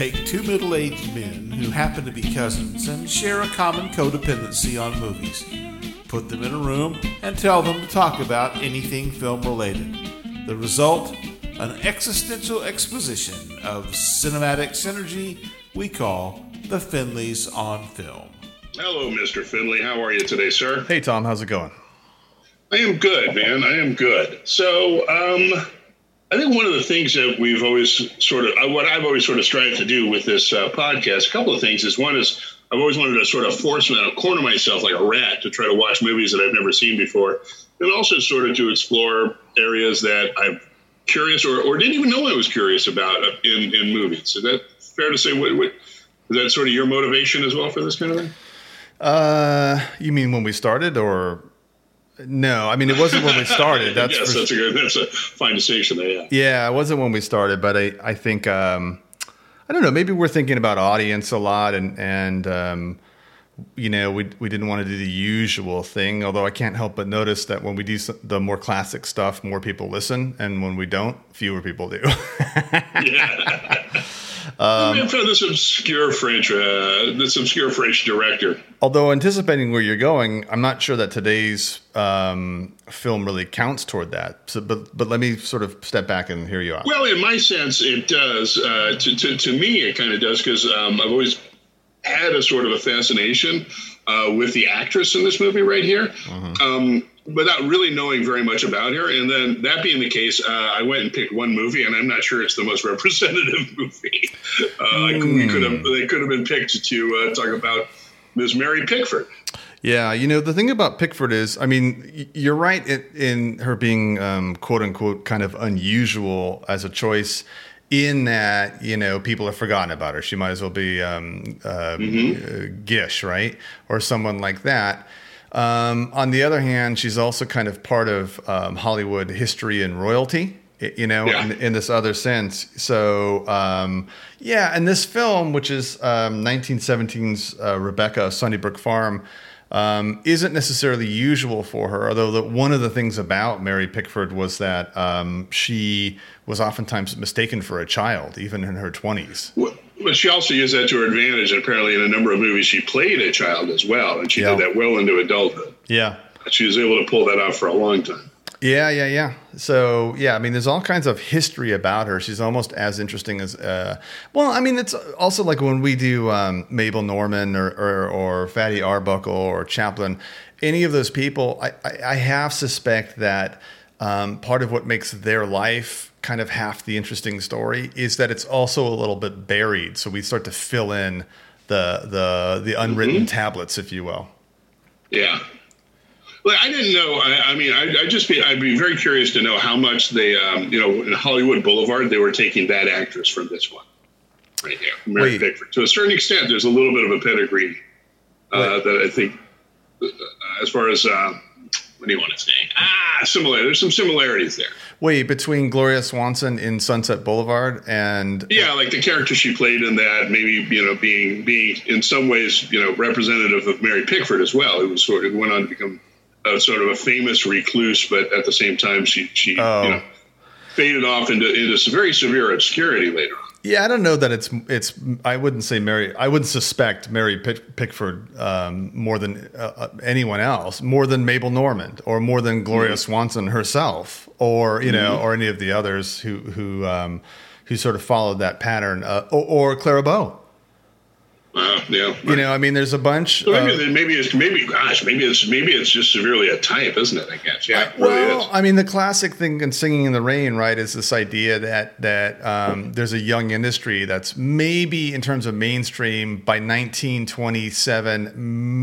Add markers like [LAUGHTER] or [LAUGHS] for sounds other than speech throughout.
Take two middle aged men who happen to be cousins and share a common codependency on movies, put them in a room, and tell them to talk about anything film related. The result? An existential exposition of cinematic synergy we call The Finleys on Film. Hello, Mr. Finley. How are you today, sir? Hey, Tom. How's it going? I am good, man. I am good. So, um, I think one of the things that we've always sort of, uh, what I've always sort of strived to do with this uh, podcast, a couple of things is one is I've always wanted to sort of force me, corner myself like a rat to try to watch movies that I've never seen before, and also sort of to explore areas that I'm curious or, or didn't even know I was curious about in, in movies. Is that fair to say? What, what, is that sort of your motivation as well for this kind of thing? Uh, you mean when we started, or no, I mean it wasn't when we started. [LAUGHS] That's yes, that's a good, that's a fine distinction there. Yeah. Yeah, it wasn't when we started, but I I think um, I don't know. Maybe we're thinking about audience a lot, and and um, you know we we didn't want to do the usual thing. Although I can't help but notice that when we do the more classic stuff, more people listen, and when we don't, fewer people do. [LAUGHS] yeah. [LAUGHS] Um, for this obscure French, uh, this obscure French director. Although anticipating where you're going, I'm not sure that today's um, film really counts toward that. So, but but let me sort of step back and hear you out. Well, in my sense, it does. Uh, to, to, to me, it kind of does because um, I've always had a sort of a fascination uh, with the actress in this movie right here. Mm-hmm. Um, without really knowing very much about her. And then that being the case, uh, I went and picked one movie, and I'm not sure it's the most [LAUGHS] representative movie. Uh, mm. we could have they could have been picked to uh, talk about Ms. Mary Pickford. Yeah, you know the thing about Pickford is, I mean, you're right in, in her being um, quote unquote kind of unusual as a choice. In that, you know, people have forgotten about her. She might as well be um, uh, mm-hmm. Gish, right, or someone like that. Um, on the other hand, she's also kind of part of um, Hollywood history and royalty, you know, yeah. in, in, this other sense. So, um, yeah, and this film, which is 1917's um, uh, Rebecca, Sunnybrook Farm, um, isn't necessarily usual for her. Although the, one of the things about Mary Pickford was that um, she was oftentimes mistaken for a child, even in her 20s. Well, but she also used that to her advantage. And apparently, in a number of movies, she played a child as well, and she yeah. did that well into adulthood. Yeah, she was able to pull that off for a long time. Yeah, yeah, yeah. So yeah, I mean, there's all kinds of history about her. She's almost as interesting as uh, well. I mean, it's also like when we do um, Mabel Normand or, or, or Fatty Arbuckle or Chaplin. Any of those people, I, I, I have suspect that um, part of what makes their life kind of half the interesting story is that it's also a little bit buried. So we start to fill in the the the unwritten mm-hmm. tablets, if you will. Yeah. Well, I didn't know. I, I mean, I, I just be I'd be very curious to know how much they, um, you know, in Hollywood Boulevard they were taking that actress from this one, right here, Mary Wait. Pickford. To a certain extent, there's a little bit of a pedigree uh, that I think, uh, as far as uh, what do you want to say? Ah, similar. There's some similarities there. Wait, between Gloria Swanson in Sunset Boulevard and yeah, like the character she played in that, maybe you know, being being in some ways you know representative of Mary Pickford as well. It was sort of went on to become a, sort of a famous recluse, but at the same time, she she oh. you know faded off into into some very severe obscurity later on. Yeah, I don't know that it's it's. I wouldn't say Mary. I wouldn't suspect Mary Pickford um, more than uh, uh, anyone else, more than Mabel Normand, or more than Gloria mm-hmm. Swanson herself, or you know, mm-hmm. or any of the others who who um, who sort of followed that pattern, uh, or, or Clara Bow. Uh, yeah, you know, I mean, there's a bunch. So maybe, uh, maybe it's maybe, gosh, maybe it's maybe it's just severely a type, isn't it? I guess. Yeah. well, really I mean, the classic thing in "Singing in the Rain," right, is this idea that that um, there's a young industry that's maybe in terms of mainstream by 1927,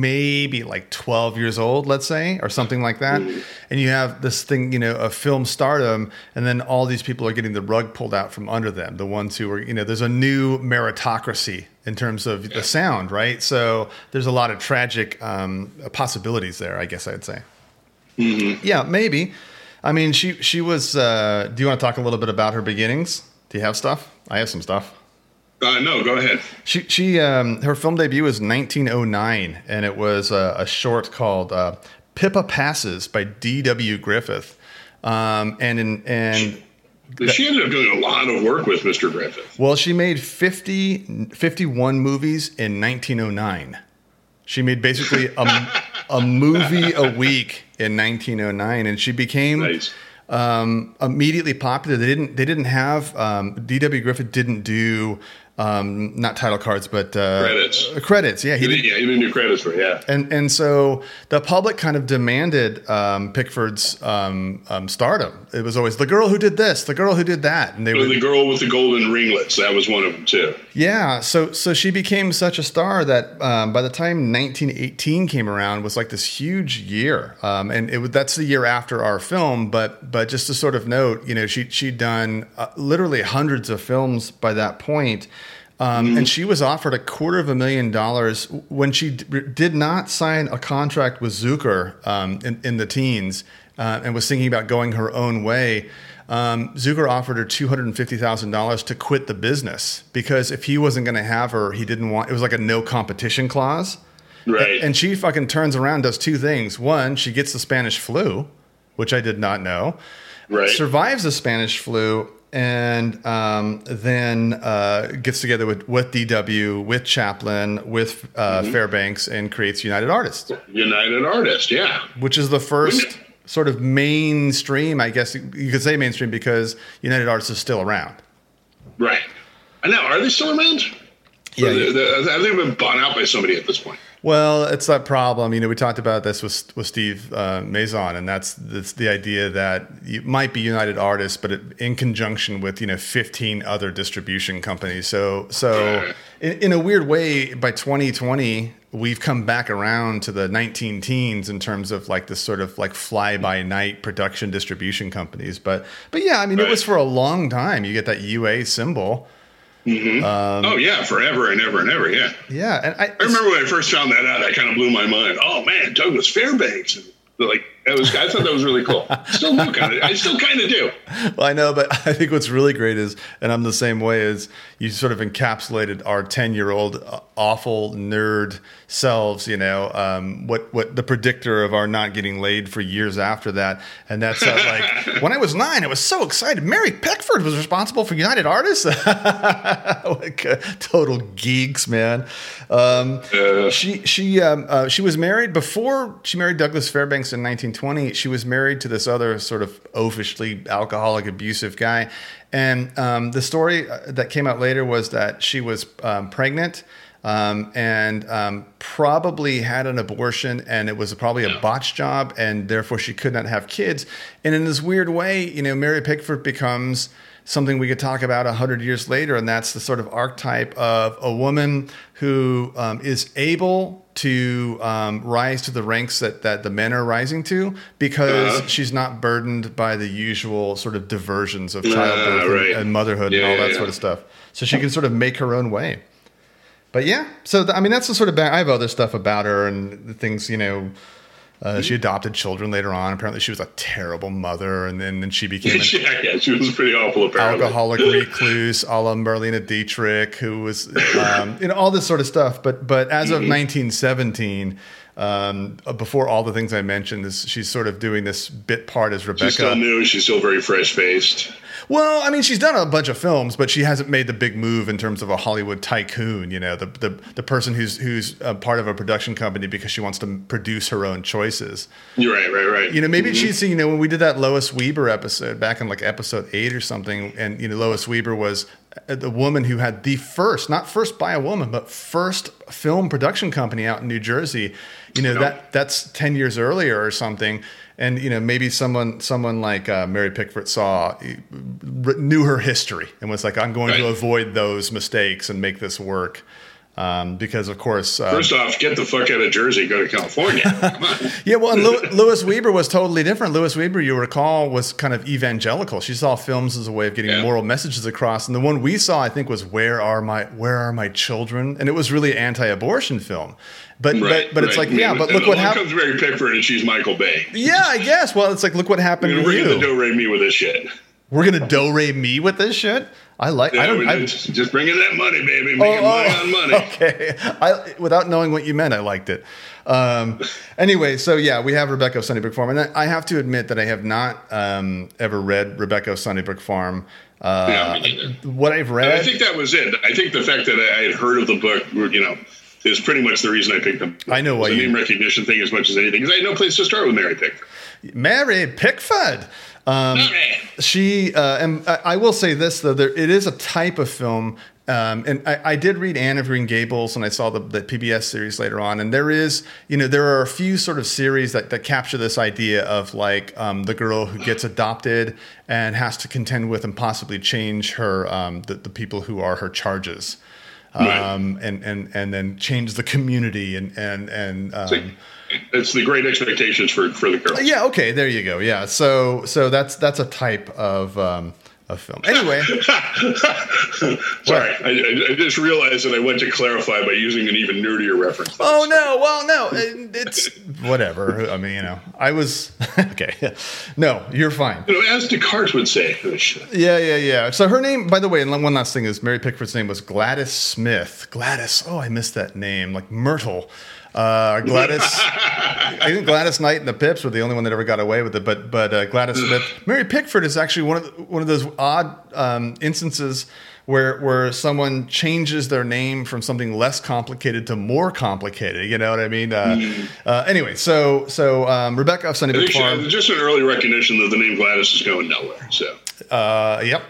maybe like 12 years old, let's say, or something like that, mm-hmm. and you have this thing, you know, of film stardom, and then all these people are getting the rug pulled out from under them. The ones who are, you know, there's a new meritocracy in terms of the sound, right? So there's a lot of tragic um, possibilities there, I guess I'd say. Mm-hmm. Yeah, maybe. I mean, she she was. Uh, do you want to talk a little bit about her beginnings? Do you have stuff? I have some stuff. Uh, no, go ahead. She she um, her film debut was 1909, and it was a, a short called uh, "Pippa Passes" by D.W. Griffith. Um, and in, and she ended up doing a lot of work with Mr. Griffith. Well, she made 50, 51 movies in 1909. She made basically a, [LAUGHS] a movie a week in 1909, and she became Nice. um, immediately popular. They didn't. They didn't have. Um, D.W. Griffith didn't do um, not title cards, but uh, Credits. Credits. Yeah, he did. yeah, he didn't do credits for it. Yeah. And and so the public kind of demanded um, Pickford's um, um, stardom. It was always the girl who did this, the girl who did that, and they were the girl with the golden ringlets, that was one of them too. Yeah. So so she became such a star that um, by the time 1918 came around, was like this huge year. Um, and it was that's the year after our film. But but just to sort of note, you know, she she'd done uh, literally hundreds of films by that point. Um, And she was offered a quarter of a million dollars when she d- did not sign a contract with Zukor um, in, in the teens uh, and was thinking about going her own way. Um, Zukor offered her two hundred and fifty thousand dollars to quit the business because if he wasn't going to have her, he didn't want. It was like a no competition clause. Right. And she fucking turns around, does two things. One, she gets the Spanish flu, which I did not know. right. Survives the Spanish flu, and um, then uh, gets together with with DW, with Chaplin, with uh, Mm-hmm. Fairbanks, and creates United Artists, United Artists, yeah. which is the first sort of mainstream. I guess you could say mainstream because United Artists is still around. Right. And now, are they still around? Yeah, they- they- think they've been bought out by somebody at this point. Well, it's that problem. You know, we talked about this with with Steve uh, Maison, and that's that's the idea that you might be United Artists, but it, in conjunction with you know 15 other distribution companies. So so in, in a weird way, by 2020, we've come back around to the 19 teens in terms of like this sort of like fly by night production distribution companies. But but yeah, I mean, it was for a long time. You get that UA symbol. Um, oh, yeah, forever and ever and ever, yeah. Yeah, and I, I remember when I first found that out, I kind of blew my mind. Oh, man, Douglas Fairbanks. And, like, that was, I thought that was really cool. Still do kind of, I still kind of do. Well, I know, but [LAUGHS] I think what's really great is, and I'm the same way, is you sort of encapsulated our 10 year old awful nerd selves, you know, um, what, what the predictor of our not getting laid for years after that. And that's uh, like, [LAUGHS] when I was nine, I was so excited. Mary Pickford was responsible for United Artists. [LAUGHS] like uh, total geeks, man. Um, Uh, she she um, uh, she was married before she married Douglas Fairbanks in 1920. She was married to this other sort of oafishly alcoholic, abusive guy, and um, the story uh, that came out later was that she was um, pregnant. Um, and um, probably had an abortion, and it was probably a botch job, and therefore she could not have kids. And in this weird way, you know, Mary Pickford becomes something we could talk about a hundred years later, and that's the sort of archetype of a woman who um, is able to um, rise to the ranks that, that the men are rising to because Uh-huh. she's not burdened by the usual sort of diversions of Ah, childbirth and- right. and, motherhood and all that yeah, sort yeah. of stuff. So she can sort of make her own way. But yeah, so th- I mean that's the sort of ba- I have other stuff about her and the things you know. Uh, she adopted children later on. Apparently, she was a terrible mother, and then, then she [LAUGHS] became an yeah, yeah, she was pretty awful, apparently. alcoholic recluse, a la Marlene Dietrich, who was, um, you know, all this sort of stuff. But but as of 1917, um, uh, before all the things I mentioned, this, she's sort of doing this bit part as Rebecca. She's still new. She's still very fresh faced. Well, I mean, she's done a bunch of films, but she hasn't made the big move in terms of a Hollywood tycoon. You know, the the, the person who's who's a part of a production company because she wants to produce her own choices. You're right, right, right. You know, maybe she's you know when we did that Lois Weber episode back in like episode eight or something, and you know Lois Weber was uh, the woman who had the first, not first by a woman, but first film production company out in New Jersey. You know Yeah. that that's ten years earlier or something, and you know maybe someone someone like uh, Mary Pickford saw knew her history and was like, I'm going to avoid those mistakes and make this work. Um, because of course, uh, First off, get the fuck out of Jersey, go to California. [LAUGHS] Come on. yeah, well, and Lew- Lois Weber was totally different. Lois Weber, you recall, was kind of evangelical. She saw films as a way of getting Yeah. moral messages across, and the one we saw, I think, was "Where Are My Where Are My Children?" and it was really anti-abortion film. But Right, but but it's like, yeah, but look what happened. comes Mary Pickford, and she's Michael Bay. Yeah, I guess. Well, it's like, look what happened We're to gonna you. do Ray me with this shit. We're gonna do re me with this shit. I like. Yeah, I don't. I, just, just bring in that money, baby. Making money on money. Oh, [LAUGHS] Okay. I, without knowing what you meant, I liked it. Um, anyway, so yeah, we have Rebecca of Sunnybrook Farm, and I, I have to admit that I have not um, ever read Rebecca of Sunnybrook Farm. Uh, Yeah, what I've And I think that was it. I think the fact that I had heard of the book, you know, is pretty much the reason I picked them. I know why the you- name recognition thing as much as anything because I had no place to start with Mary Pickford. Mary Pickford. Um, Mary. she uh, and I, I will say this though, there it is a type of film. Um, and I, I did read Anne of Green Gables, and I saw the, the PBS series later on. And there is, you know, there are a few sort of series that, that capture this idea of like um, the girl who gets adopted and has to contend with and possibly change her um, the, the people who are her charges, Right. um, and and and then change the community and and and. It's the great expectations for, for the girls. yeah. Okay. There you go. Yeah. So so that's that's a type of um, of film. Anyway. [LAUGHS] Sorry, I, I, just realized that I went to clarify by using an even nerdier reference. oh no. Well, no. It's whatever. I mean, you know, I was [LAUGHS] okay. No, you're fine. You know, as Descartes would say. Yeah, yeah, yeah. So her name, by the way, and one last thing is Mary Pickford's name was Gladys Smith. Gladys. Oh, I missed that name. Like Myrtle. Uh, Gladys. I think Gladys Knight and the Pips were the only one that ever got away with it. But but uh, Gladys Smith. Mary Pickford is actually one of the, one of those odd um, instances where where someone changes their name from something less complicated to more complicated. You know what I mean? Uh, uh, anyway, so so um, Rebecca of I Sunnybrook think she- Farm. just an early recognition that the name Gladys is going nowhere. So Uh, yep.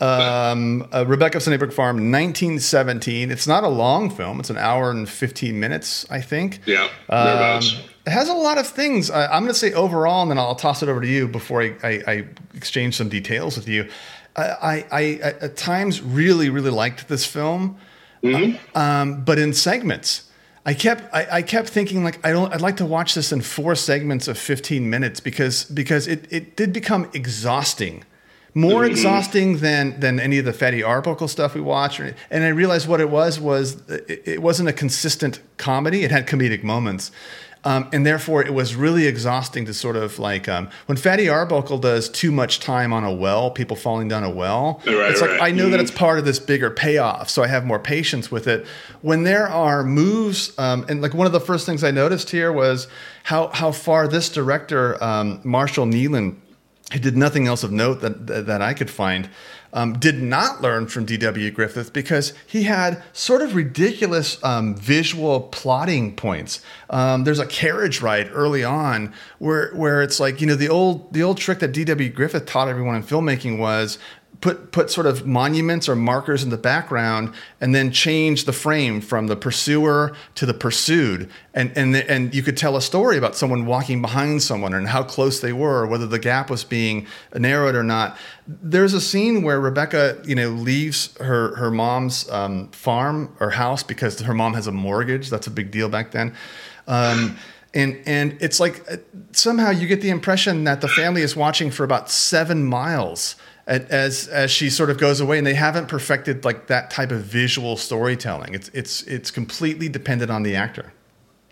Um, uh, Rebecca of Sunnybrook Farm, 1917. It's not a long film. It's an hour and 15 minutes, I think. yeah, Um, it has a lot of things. I, I'm going to say overall, and then I'll toss it over to you before I, I, I exchange some details with you. I, I, I at times really, really liked this film, um, but in segments. I kept I, I kept thinking like I don't I'd like to watch this in four segments of 15 minutes because because it, it did become exhausting. More exhausting than than any of the Fatty Arbuckle stuff we watched. And I realized what it was was it, it wasn't a consistent comedy. It had comedic moments. Um, and therefore, it was really exhausting to sort of like um, when Fatty Arbuckle does too much time on a well, people falling down a well. Right, it's like right. I know that Mhm. it's part of this bigger payoff, so I have more patience with it. When there are moves, um, and like one of the first things I noticed here was how how far this director um, Marshall Neilan, who did nothing else of note that that, that I could find. Um, did not learn from D.W. Griffith because he had sort of ridiculous um, visual plotting points. Um, there's a carriage ride early on where where it's like you know the old the old trick that D.W. Griffith taught everyone in filmmaking was put put sort of monuments or markers in the background and then change the frame from the pursuer to the pursued. And and and you could tell a story about someone walking behind someone and how close they were or whether the gap was being narrowed or not. There's a scene where Rebecca you know leaves her her mom's um, farm or house because her mom has a mortgage. That's a big deal back then. Um, and and it's like uh, somehow you get the impression that the family is watching for about seven miles at, as as she sort of goes away, and they haven't perfected like that type of visual storytelling. It's it's it's completely dependent on the actor.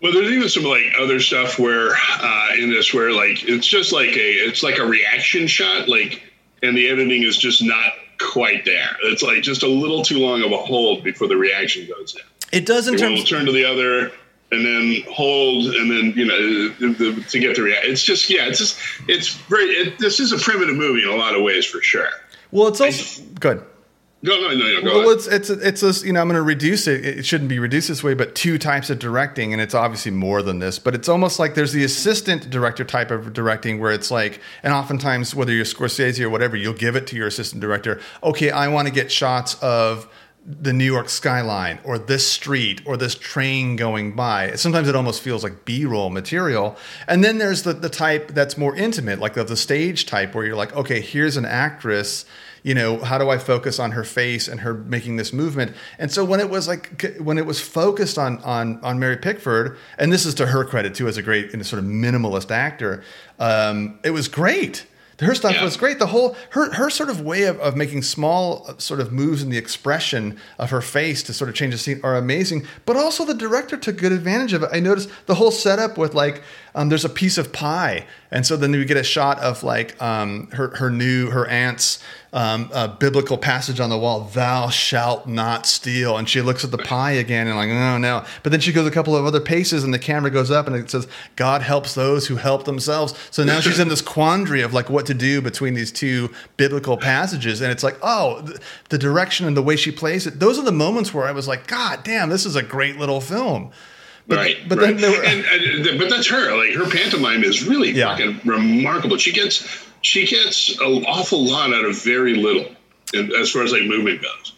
Well, there's even some like other stuff where uh, in this where like it's just like a it's like a reaction shot, like, and the editing is just not quite there. It's like just a little too long of a hold before the reaction goes in. It does in One terms. will turn to the other and then hold and then you know to get the reaction. It's just yeah, it's just it's very. It, this is a primitive movie in a lot of ways for sure. Well, it's also good. No, no, no, no. Go Well, ahead. it's it's it's a, you know I'm going to reduce it. It shouldn't be reduced this way, but two types of directing, and it's obviously more than this. But it's almost like there's the assistant director type of directing, where it's like, and oftentimes whether you're Scorsese or whatever, you'll give it to your assistant director. Okay, I want to get shots of the New York skyline or this street or this train going by. Sometimes it almost feels like B-roll material. And then there's the the type that's more intimate, like of the stage type, where you're like, okay, here's an actress you know how do i focus on her face and her making this movement and so when it was like when it was focused on on on mary pickford and this is to her credit too as a great and sort of minimalist actor um, it was great her stuff Yeah. was great. The whole her her sort of way of, of making small uh, sort of moves in the expression of her face to sort of change the scene are amazing. But also the director took good advantage of it. I noticed the whole setup with like um, there's a piece of pie, and so then we get a shot of like um, her her new her aunt's um, uh, biblical passage on the wall: "Thou shalt not steal." And she looks at the pie again and like, "Oh no!" But then she goes a couple of other paces, and the camera goes up, and it says, "God helps those who help themselves." So now she's in this quandary of like what to do between these two biblical passages, and it's like, oh, th- the direction and the way she plays it. Those are the moments where I was like, God damn, this is a great little film. But, right, but right. then there were, and, and, but that's her. Like her pantomime is really yeah. fucking remarkable. She gets she gets an awful lot out of very little, as far as like movement goes.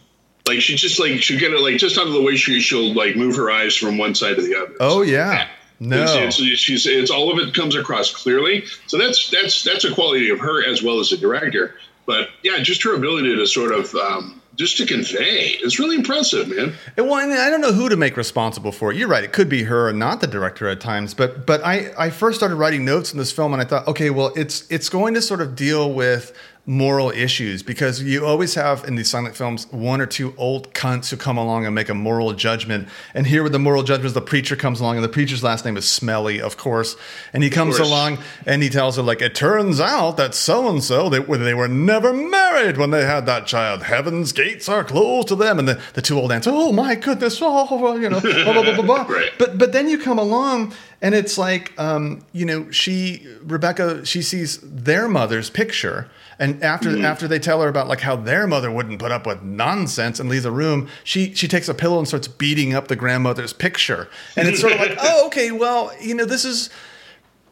Like she just like she'll get it like just out of the way she she'll like move her eyes from one side to the other. Oh yeah. No, it's, it's, she's it's all of it comes across clearly. So that's that's that's a quality of her as well as the director. But yeah, just her ability to sort of um, just to convey is really impressive, man. And well, I, mean, I don't know who to make responsible for it. You're right; it could be her and not the director at times. But but I I first started writing notes in this film, and I thought, okay, well, it's it's going to sort of deal with moral issues because you always have in these silent films one or two old cunts who come along and make a moral judgment. And here with the moral judgment, the preacher comes along, and the preacher's last name is Smelly, of course. And he comes along and he tells her, like, it turns out that so and so they they were never married when they had that child. Heaven's gates are closed to them. And the, the two old aunts, oh my goodness, oh, you know, blah, blah, blah, blah, blah. [LAUGHS] right. But but then you come along and it's like, um, you know, she Rebecca, she sees their mother's picture and after mm-hmm. after they tell her about like how their mother wouldn't put up with nonsense and leaves the room, she she takes a pillow and starts beating up the grandmother's picture. And it's sort of like, [LAUGHS] oh, okay, well, you know, this is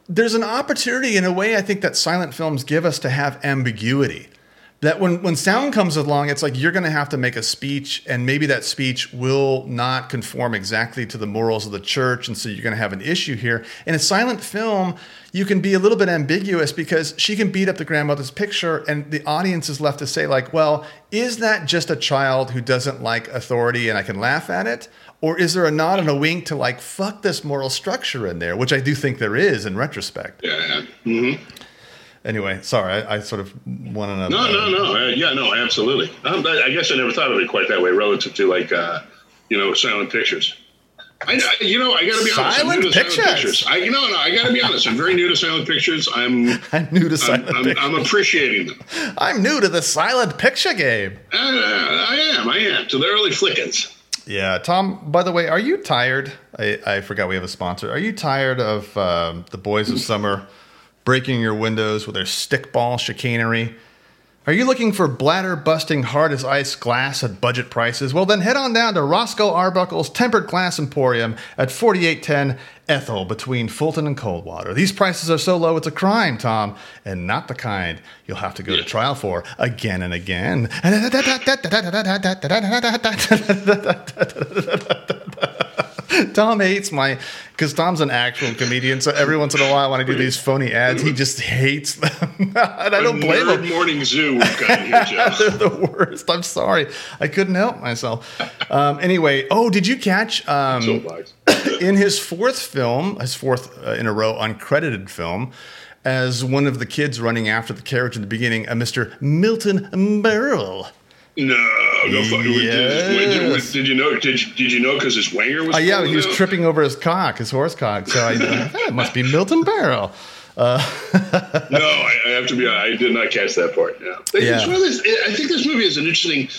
there's an opportunity in a way I think that silent films give us to have ambiguity that when, when sound comes along, it's like you're going to have to make a speech, and maybe that speech will not conform exactly to the morals of the church. And so you're going to have an issue here. In a silent film, you can be a little bit ambiguous because she can beat up the grandmother's picture, and the audience is left to say, like, well, is that just a child who doesn't like authority and I can laugh at it? Or is there a nod and a wink to, like, fuck this moral structure in there, which I do think there is in retrospect? Yeah. Mm-hmm anyway, sorry, I, I, sort of want another. No, no, no. Uh, yeah, no, absolutely. Um, I, I, guess I never thought of it quite that way relative to like, uh, you know, silent pictures. I, you know, I got to be honest. Silent pictures. Silent pictures. I, you know, no, I got to be honest. I'm very new to silent pictures. I'm. [LAUGHS] I'm new to silent I'm, pictures. I'm, I'm, appreciating them. I'm new to the silent picture game. Uh, I am. I am to the early flickins. Yeah, Tom. By the way, are you tired? I, I forgot we have a sponsor. Are you tired of um, the Boys of Summer? Breaking your windows with their stickball chicanery? Are you looking for bladder busting hard as ice glass at budget prices? Well, then head on down to Roscoe Arbuckle's Tempered Glass Emporium at 4810 Ethel between Fulton and Coldwater. These prices are so low it's a crime, Tom, and not the kind you'll have to go to trial for again and again. [LAUGHS] [LAUGHS] Tom hates my because Tom's an actual comedian. So every once in a while, when I do these phony ads, he just hates them, [LAUGHS] and I don't blame him. Morning Zoo, we've got here, [LAUGHS] Jeff. They're the worst. I'm sorry, I couldn't help myself. Um, anyway, oh, did you catch? Um, [COUGHS] in his fourth film, his fourth uh, in a row uncredited film, as one of the kids running after the carriage in the beginning, a Mr. Milton Berle. No, no fucking. Yes. Did, did, you know? Did you, did you know? Because his wanger was. Uh, yeah, he was out? tripping over his cock, his horse cock. So I, [LAUGHS] it must be Milton Berle. Uh, [LAUGHS] no, I, I, have to be. I did not catch that part. Yeah, yeah. I think this movie is an interesting.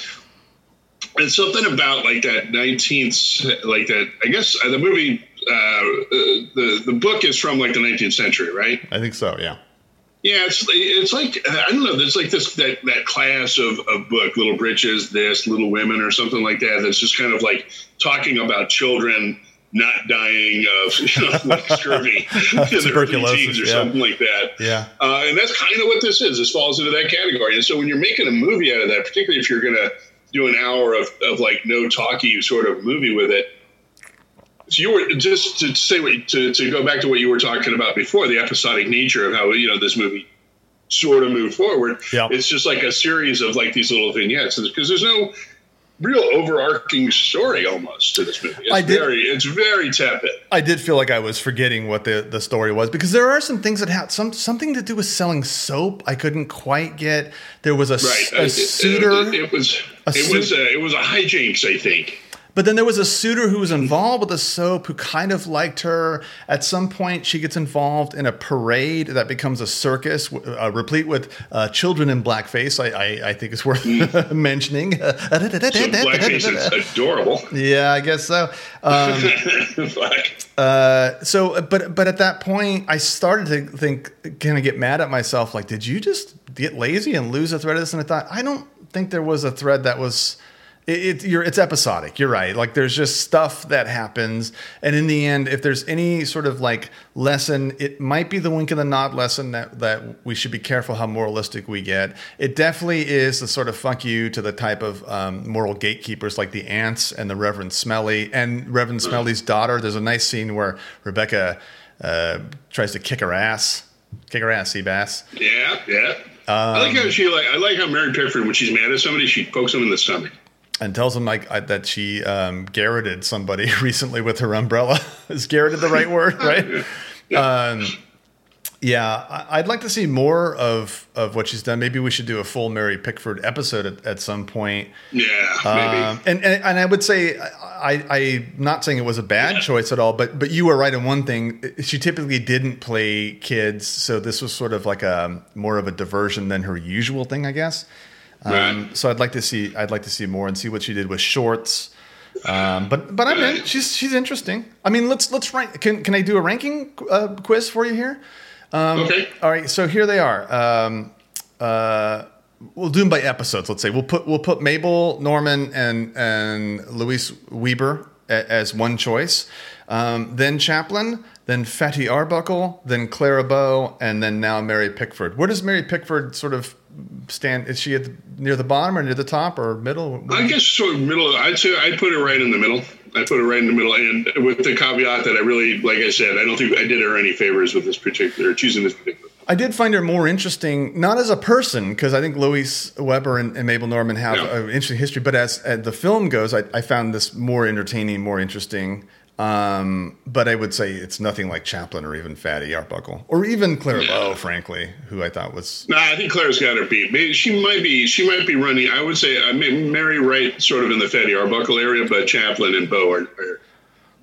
And something about like that nineteenth, like that. I guess uh, the movie, uh, the the book is from like the nineteenth century, right? I think so. Yeah. Yeah, it's it's like I don't know. There's like this that that class of, of book, Little Britches, this Little Women, or something like that. That's just kind of like talking about children not dying of [LAUGHS] you know, like scurvy [LAUGHS] teens or yeah. something like that. Yeah, uh, and that's kind of what this is. This falls into that category. And so when you're making a movie out of that, particularly if you're going to do an hour of, of like no talky sort of movie with it, so you were just to say what, to to go back to what you were talking about before the episodic nature of how you know this movie sort of moved forward. Yeah. It's just like a series of like these little vignettes because there's no real overarching story almost to this movie. It's I did, very it's very tepid. I did feel like I was forgetting what the, the story was because there are some things that had some something to do with selling soap. I couldn't quite get. There was a, right. a, a suitor. It, it, was a it was a, it was a hijinks, I think. But then there was a suitor who was involved with the soap who kind of liked her. At some point, she gets involved in a parade that becomes a circus, uh, replete with uh, children in blackface. I, I, I think it's worth mm. [LAUGHS] mentioning. blackface is adorable. Yeah, I guess so. Um, [LAUGHS] uh, so, but but at that point, I started to think, kind of get mad at myself. Like, did you just get lazy and lose a thread of this? And I thought, I don't think there was a thread that was it, it, it's episodic. You're right. Like there's just stuff that happens, and in the end, if there's any sort of like lesson, it might be the wink and the nod lesson that that we should be careful how moralistic we get. It definitely is the sort of fuck you to the type of um, moral gatekeepers like the ants and the Reverend Smelly and Reverend Smelly's daughter. There's a nice scene where Rebecca uh, tries to kick her ass, kick her ass, Seabass. Yeah, yeah. Um, I like how she like. I like how Mary Pickford, when she's mad at somebody, she pokes them in the stomach and tells him like I, that she um, garroted somebody [LAUGHS] recently with her umbrella. [LAUGHS] Is garroted the right word, right? [LAUGHS] yeah. Um, yeah, I'd like to see more of of what she's done. Maybe we should do a full Mary Pickford episode at, at some point. Yeah, maybe. Um, and, and, and I would say I I'm not saying it was a bad yeah. choice at all, but but you were right in one thing. She typically didn't play kids, so this was sort of like a more of a diversion than her usual thing, I guess. Um, so I'd like to see I'd like to see more and see what she did with shorts. Um, but but I'm in. She's she's interesting. I mean, let's let's rank. Can can I do a ranking uh, quiz for you here? Um, okay. All right. So here they are. Um, uh, we'll do them by episodes. Let's say we'll put we'll put Mabel Normand and and Louise Weber a, as one choice. Um, then Chaplin, then Fatty Arbuckle, then Clara Bow, and then now Mary Pickford. Where does Mary Pickford sort of stand? Is she at the, near the bottom or near the top or middle? I guess sort of middle. I'd say I'd put it right in the middle. I put it right in the middle, and with the caveat that I really, like I said, I don't think I did her any favors with this particular choosing this particular. I did find her more interesting, not as a person, because I think Louise Weber and, and Mabel Normand have an interesting history, but as, as the film goes, I, I, found this more entertaining, more interesting. Um, but I would say it's nothing like Chaplin or even Fatty Arbuckle or even Clara yeah. Bow, frankly, who I thought was. No, nah, I think Clara's got her beat. Maybe she might be. She might be running. I would say I mean, Mary Wright, sort of in the Fatty Arbuckle area, but Chaplin and Bow are, are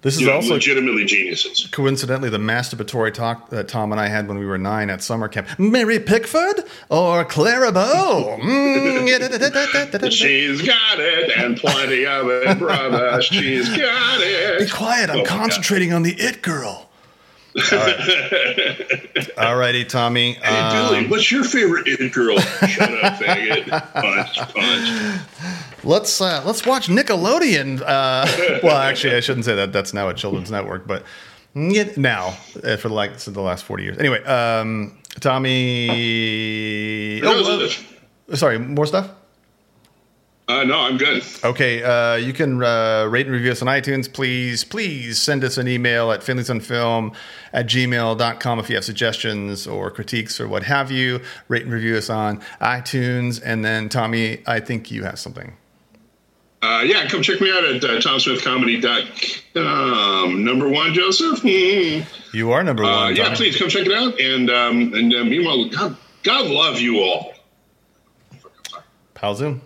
this is also legitimately geniuses. Coincidentally, the masturbatory talk that Tom and I had when we were nine at summer camp. Mary Pickford or Clara Bow? Mm, She's got it, and plenty of it, brother. She's got it. Be quiet. I'm oh concentrating on the it girl. All right. [LAUGHS] righty, Tommy. Hey, um, Billy, what's your favorite it girl? [LAUGHS] Shut up, faggot. Punch, punch. Let's uh, let's watch Nickelodeon. Uh, [LAUGHS] well, actually, I shouldn't say that. That's now a children's network, but now uh, for like the last forty years. Anyway, um, Tommy. Oh, uh, sorry, more stuff. Uh, no, I'm good. Okay, uh, you can uh, rate and review us on iTunes. Please, please send us an email at finleysonfilm at gmail.com if you have suggestions or critiques or what have you. Rate and review us on iTunes. And then, Tommy, I think you have something. Uh, yeah, come check me out at uh, tomsmithcomedy.com. Number one, Joseph. Mm. You are number uh, one. yeah, please come check it out. And um, and uh, meanwhile, God, God love you all. Pal Zoom.